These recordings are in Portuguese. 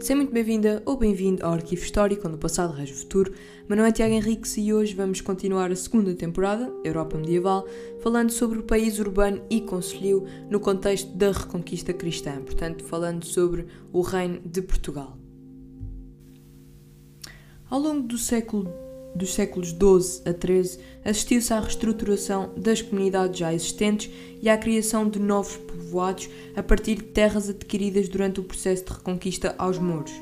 Seja muito bem-vinda ou bem-vindo ao Arquivo Histórico, onde o passado rege o futuro. Meu nome é Tiago Henriques e hoje vamos continuar a segunda temporada, Europa Medieval, falando sobre o país urbano e concelhio no contexto da Reconquista Cristã, portanto, falando sobre o Reino de Portugal. Ao longo do século dos séculos XII a XIII, assistiu-se à reestruturação das comunidades já existentes e à criação de novos povoados a partir de terras adquiridas durante o processo de reconquista aos mouros.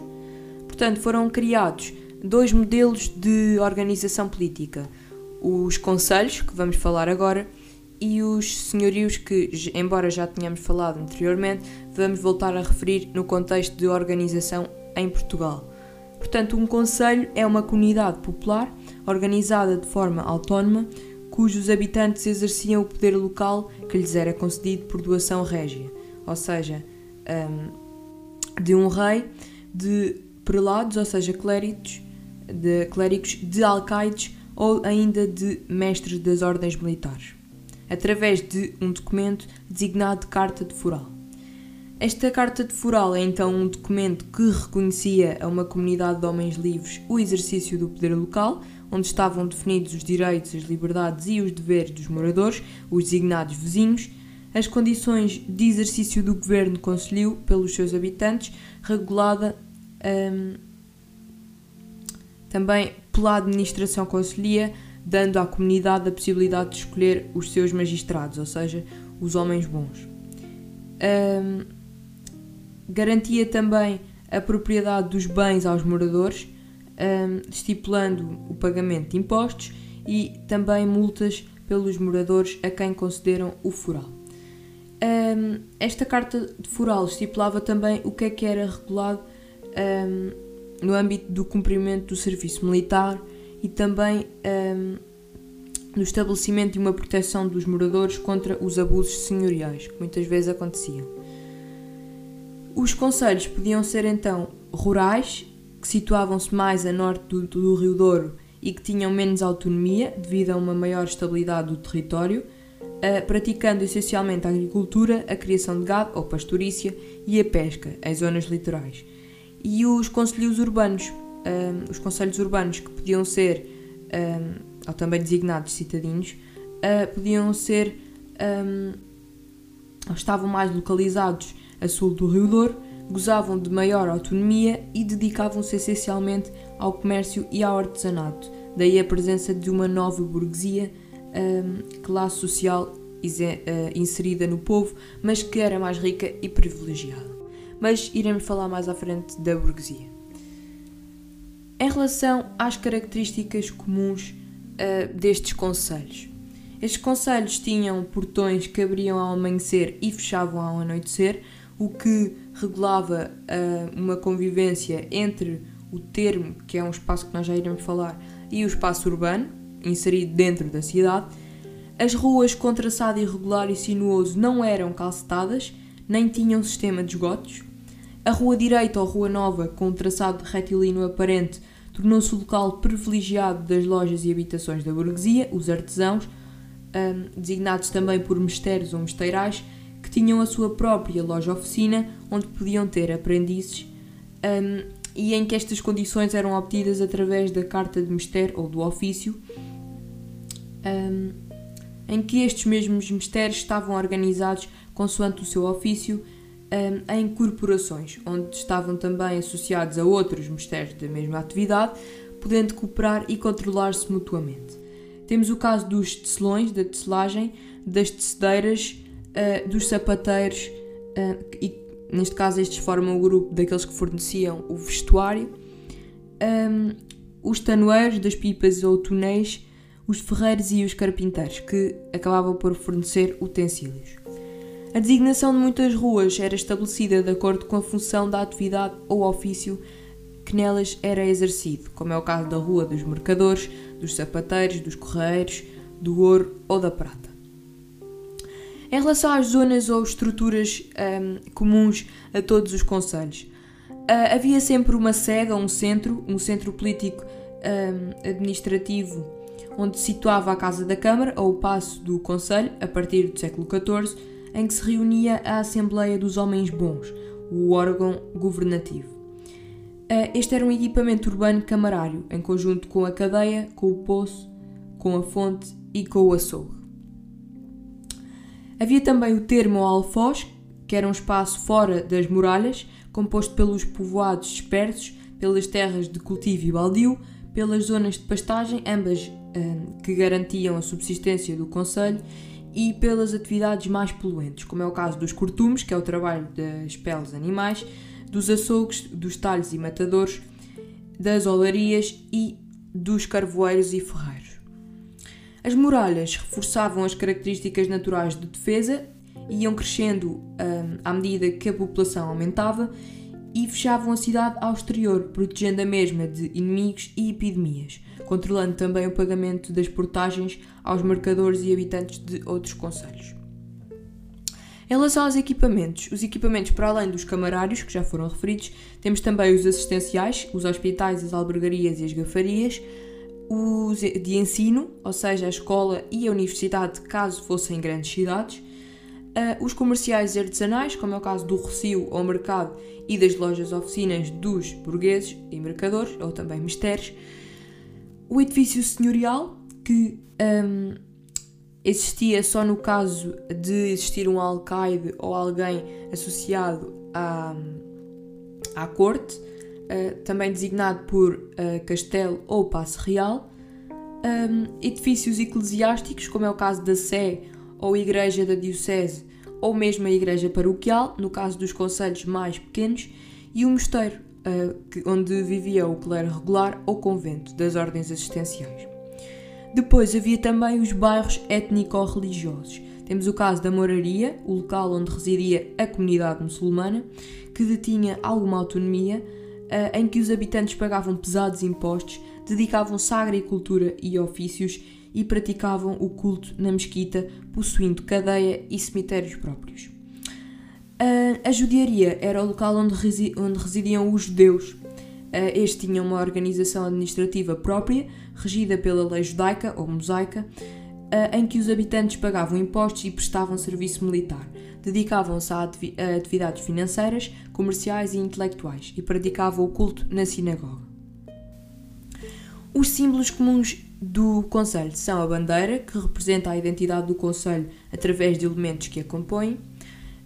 Portanto, foram criados dois modelos de organização política: os conselhos, que vamos falar agora, e os senhorios, que, embora já tenhamos falado anteriormente, vamos voltar a referir no contexto de organização em Portugal. Portanto, um conselho é uma comunidade popular organizada de forma autónoma, cujos habitantes exerciam o poder local que lhes era concedido por doação régia, ou seja, um, de um rei, de prelados, ou seja, clérigos, de clérigos, de alcaides ou ainda de mestres das ordens militares, através de um documento designado de Carta de Foral. Esta Carta de Foral é então um documento que reconhecia a uma comunidade de homens livres o exercício do poder local, onde estavam definidos os direitos, as liberdades e os deveres dos moradores, os designados vizinhos, as condições de exercício do governo conselho pelos seus habitantes, regulada um, também pela administração conselhia, dando à comunidade a possibilidade de escolher os seus magistrados, ou seja, os homens bons. Um, Garantia também a propriedade dos bens aos moradores, um, estipulando o pagamento de impostos e também multas pelos moradores a quem concederam o foral. Um, esta carta de foral estipulava também o que é que era regulado um, no âmbito do cumprimento do serviço militar e também no estabelecimento de uma proteção dos moradores contra os abusos senhoriais, que muitas vezes aconteciam. Os conselhos podiam ser então rurais, que situavam-se mais a norte do, do, Rio Douro e que tinham menos autonomia devido a uma maior estabilidade do território, uh, praticando essencialmente a agricultura, a criação de gado ou pastorícia e a pesca em zonas litorais. E os conselhos urbanos, uh, os conselhos urbanos que podiam ser, um, ou também designados citadinos, uh, podiam ser, estavam mais localizados a sul do Rio Douro, gozavam de maior autonomia e dedicavam-se essencialmente ao comércio e ao artesanato, daí a presença de uma nova burguesia, um, classe social uh, inserida no povo, mas que era mais rica e privilegiada. Mas iremos falar mais à frente da burguesia. Em relação às características comuns uh, destes conselhos, estes conselhos tinham portões que abriam ao amanhecer e fechavam ao anoitecer, o que regulava uh, uma convivência entre o termo, que é um espaço que nós já iremos falar, e o espaço urbano, inserido dentro da cidade. As ruas com traçado irregular e sinuoso não eram calcetadas, nem tinham sistema de esgotos. A rua direita ou rua nova, com traçado retilíneo aparente, tornou-se o local privilegiado das lojas e habitações da burguesia, os artesãos, ah, designados também por mesteiros ou mesteirais, que tinham a sua própria loja-oficina, onde podiam ter aprendizes, um, e em que estas condições eram obtidas através da carta de mestre ou do ofício, um, em que estes mesmos mistérios estavam organizados consoante o seu ofício um, em corporações, onde estavam também associados a outros mistérios da mesma atividade, podendo cooperar e controlar-se mutuamente. Temos o caso dos tecelões, da tecelagem, das tecedeiras, uh, dos sapateiros, uh, e neste caso estes formam o grupo daqueles que forneciam o vestuário, um, os tanoeiros das pipas ou túneis, os ferreiros e os carpinteiros, que acabavam por fornecer utensílios. A designação de muitas ruas era estabelecida de acordo com a função da atividade ou ofício que nelas era exercido, como é o caso da Rua dos Mercadores, dos Sapateiros, dos Correios, do Ouro ou da Prata. Em relação às zonas ou estruturas um, comuns a todos os conselhos, uh, havia sempre uma sega, um centro, um centro político um, administrativo, onde se situava a Casa da Câmara ou o Paço do Conselho, a partir do século XIV, em que se reunia a Assembleia dos Homens Bons, o órgão governativo. este era um equipamento urbano camarário, em conjunto com a cadeia, com o poço, com a fonte e com o açougue. Havia também o termo alfoz, que era um espaço fora das muralhas, composto pelos povoados dispersos, pelas terras de cultivo e baldio, pelas zonas de pastagem, ambas hum, que garantiam a subsistência do Conselho, e pelas atividades mais poluentes, como é o caso dos cortumes, que é o trabalho das peles animais, dos açougues, dos talhos e matadores, das olarias e dos carvoeiros e ferreiros. As muralhas reforçavam as características naturais de defesa, iam crescendo hum, à medida que a população aumentava e fechavam a cidade ao exterior, protegendo a mesma de inimigos e epidemias, controlando também o pagamento das portagens aos mercadores e habitantes de outros conselhos. Em relação aos equipamentos, os equipamentos para além dos camarários, que já foram referidos, temos também os assistenciais, os hospitais, as albergarias e as gafarias, os de ensino, ou seja, a escola e a universidade, caso fossem grandes cidades, uh, os comerciais e artesanais, como é o caso do Rocio ou Mercado e das lojas oficinas dos burgueses e mercadores, ou também mistérios, o edifício senhorial, que um, existia só no caso de existir um alcaide ou alguém associado à, à corte, uh, também designado por uh, castelo ou passe real, um, edifícios eclesiásticos, como é o caso da Sé ou igreja da diocese, ou mesmo a igreja paroquial, no caso dos conselhos mais pequenos, e o mosteiro, uh, que, onde vivia o clero regular ou convento das ordens assistenciais. Depois havia também os bairros étnico-religiosos. Temos o caso da Moraria, o local onde residia a comunidade muçulmana, que detinha alguma autonomia, em que os habitantes pagavam pesados impostos, dedicavam-se à agricultura e ofícios e praticavam o culto na mesquita, possuindo cadeia e cemitérios próprios. Uh, a judiaria era o local onde, resi onde residiam os judeus. Uh, este tinha uma organização administrativa própria, regida pela lei judaica ou mosaica, em que os habitantes pagavam impostos e prestavam serviço militar. Dedicavam-se a, a atividades financeiras, comerciais e intelectuais e praticavam o culto na sinagoga. Os símbolos comuns do Conselho são a bandeira, que representa a identidade do Conselho através de elementos que a compõem,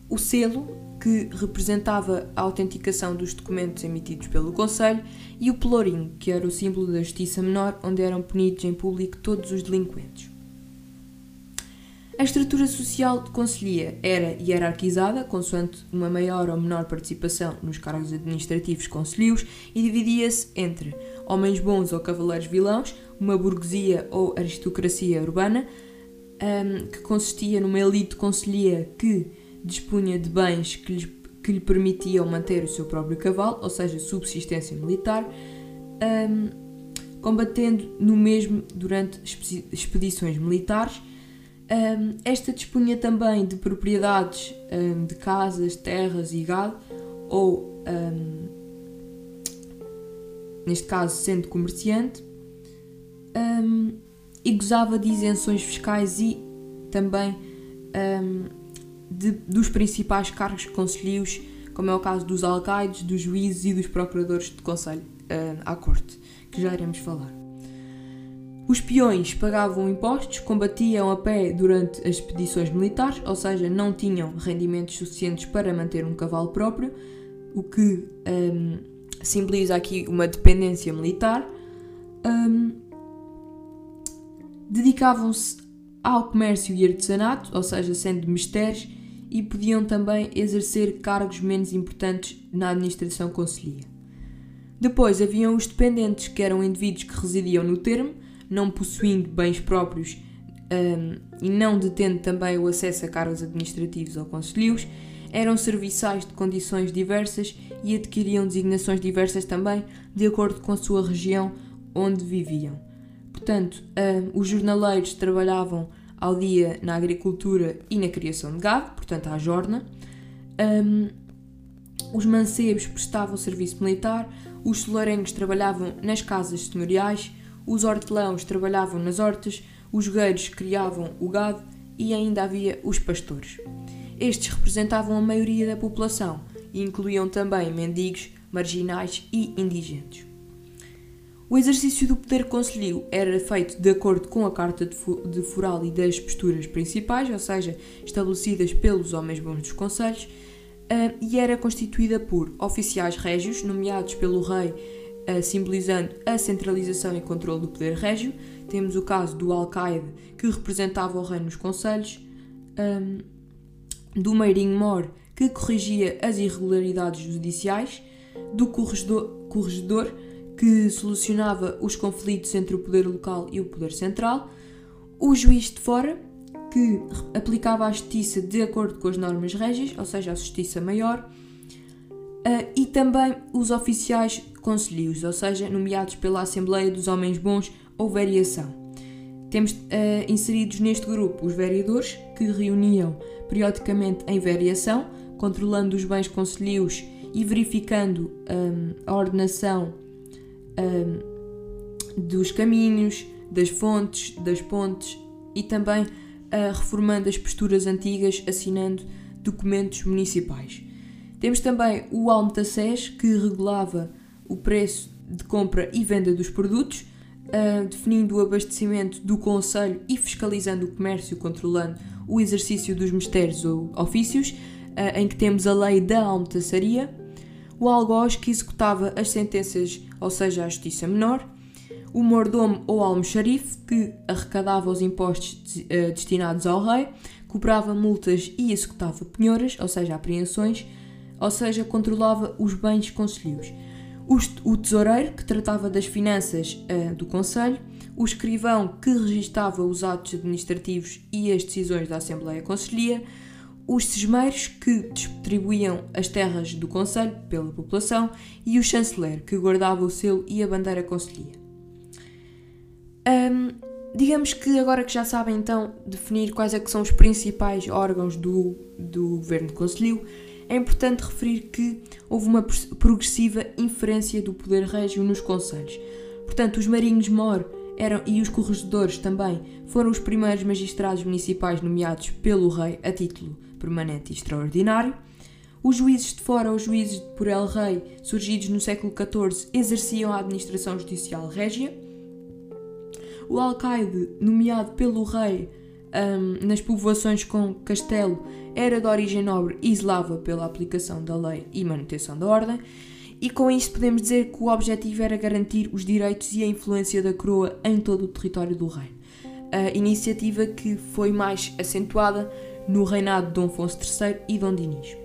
o selo, que representava a autenticação dos documentos emitidos pelo Conselho, e o pelourinho, que era o símbolo da justiça menor, onde eram punidos em público todos os delinquentes. A estrutura social de conselhia era hierarquizada, consoante uma maior ou menor participação nos cargos administrativos conselhos, e dividia-se entre homens bons ou cavaleiros vilãos, uma burguesia ou aristocracia urbana, um, que consistia numa elite conselhia que dispunha de bens que, lhes, que lhe permitiam manter o seu próprio cavalo, ou seja, subsistência militar, um, combatendo no mesmo durante expedições militares. Um, esta dispunha também de propriedades de casas, terras e gado, ou, neste caso, sendo comerciante, um, e gozava de isenções fiscais e também um, de, dos principais cargos conselhos, como é o caso dos alcaides, dos juízes e dos procuradores de conselho à corte, que já iremos falar. Os peões pagavam impostos, combatiam a pé durante as expedições militares, ou seja, não tinham rendimentos suficientes para manter um cavalo próprio, o que um, simboliza aqui uma dependência militar. Um, dedicavam-se ao comércio e artesanato, ou seja, sendo mistérios, e podiam também exercer cargos menos importantes na administração conselhia. Depois haviam os dependentes, que eram indivíduos que residiam no termo, não possuindo bens próprios um, e não detendo também o acesso a cargos administrativos ou conselhos, eram serviçais de condições diversas e adquiriam designações diversas também, de acordo com a sua região onde viviam. Portanto, um, os jornaleiros trabalhavam ao dia na agricultura e na criação de gado, portanto, à jorna. Um, os mancebos prestavam serviço militar, os solarenhos trabalhavam nas casas senhoriais, os hortelãos trabalhavam nas hortas, os gueiros criavam o gado e ainda havia os pastores. Estes representavam a maioria da população e incluíam também mendigos, marginais e indigentes. O exercício do poder conselho era feito de acordo com a Carta de Foral e das posturas principais, ou seja, estabelecidas pelos homens bons dos conselhos, uh, e era constituída por oficiais régios, nomeados pelo rei, simbolizando a centralização e controle do poder régio. Temos o caso do alcaide, que representava o rei nos conselhos, um, do meirinho mor, que corrigia as irregularidades judiciais, do corregedor que solucionava os conflitos entre o poder local e o poder central, o juiz de fora, que aplicava a justiça de acordo com as normas régias, ou seja, a justiça maior, uh, e também os oficiais conselhos, ou seja, nomeados pela Assembleia dos Homens Bons ou variação. Temos uh, inseridos neste grupo os vereadores, que reuniam periodicamente em variação, controlando os bens conselhos e verificando um, a ordenação um, dos caminhos, das fontes, das pontes e também uh, reformando as posturas antigas, assinando documentos municipais. Temos também o Almetaces, que regulava o preço de compra e venda dos produtos, uh, definindo o abastecimento do Conselho e fiscalizando o comércio, controlando o exercício dos mistérios ou ofícios, uh, em que temos a lei da almetaçaria, o algoz que executava as sentenças, ou seja, a justiça menor, o mordomo ou almoxarife, que arrecadava os impostos uh, destinados ao rei, cobrava multas e executava penhoras, ou seja, apreensões, ou seja, controlava os bens conselhos. O tesoureiro, que tratava das finanças uh, do Conselho, o escrivão, que registava os atos administrativos e as decisões da Assembleia Conselhia, os sesmeiros, que distribuíam as terras do Conselho pela população, e o chanceler, que guardava o selo e a bandeira conselhia. Um, digamos que agora que já sabem então definir quais é que são os principais órgãos do, do governo conselho, é importante referir que houve uma progressiva inferência do poder régio nos conselhos. Portanto, os marinhos mor eram, e os corregedores também foram os primeiros magistrados municipais nomeados pelo rei a título permanente e extraordinário. Os juízes de fora ou juízes por el rei, surgidos no século XIV, exerciam a administração judicial régia. O alcaide, nomeado pelo rei um, nas povoações com castelo, era de origem nobre e zelava pela aplicação da lei e manutenção da ordem, e com isto podemos dizer que o objetivo era garantir os direitos e a influência da coroa em todo o território do reino. A iniciativa que foi mais acentuada no reinado de Dom Afonso III e Dom Dinis.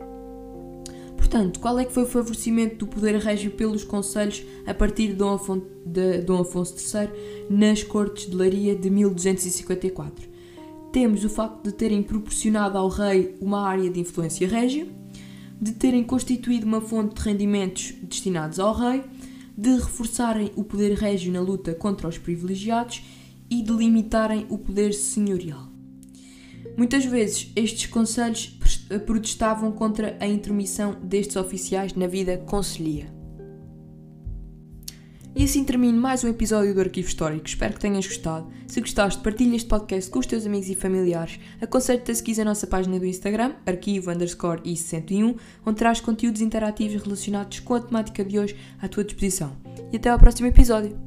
Portanto, qual é que foi o favorecimento do poder régio pelos conselhos a partir de Dom, Afon de Dom Afonso III nas Cortes de Laria de 1254? Temos o facto de terem proporcionado ao rei uma área de influência régia, de terem constituído uma fonte de rendimentos destinados ao rei, de reforçarem o poder régio na luta contra os privilegiados e de limitarem o poder senhorial. Muitas vezes estes conselhos protestavam contra a intromissão destes oficiais na vida conselhia. E assim termino mais um episódio do Arquivo Histórico. Espero que tenhas gostado. Se gostaste, partilha este podcast com os teus amigos e familiares. Aconselho-te a seguir a nossa página do Instagram, arquivo underscore i61, onde traz conteúdos interativos relacionados com a temática de hoje à tua disposição. E até ao próximo episódio.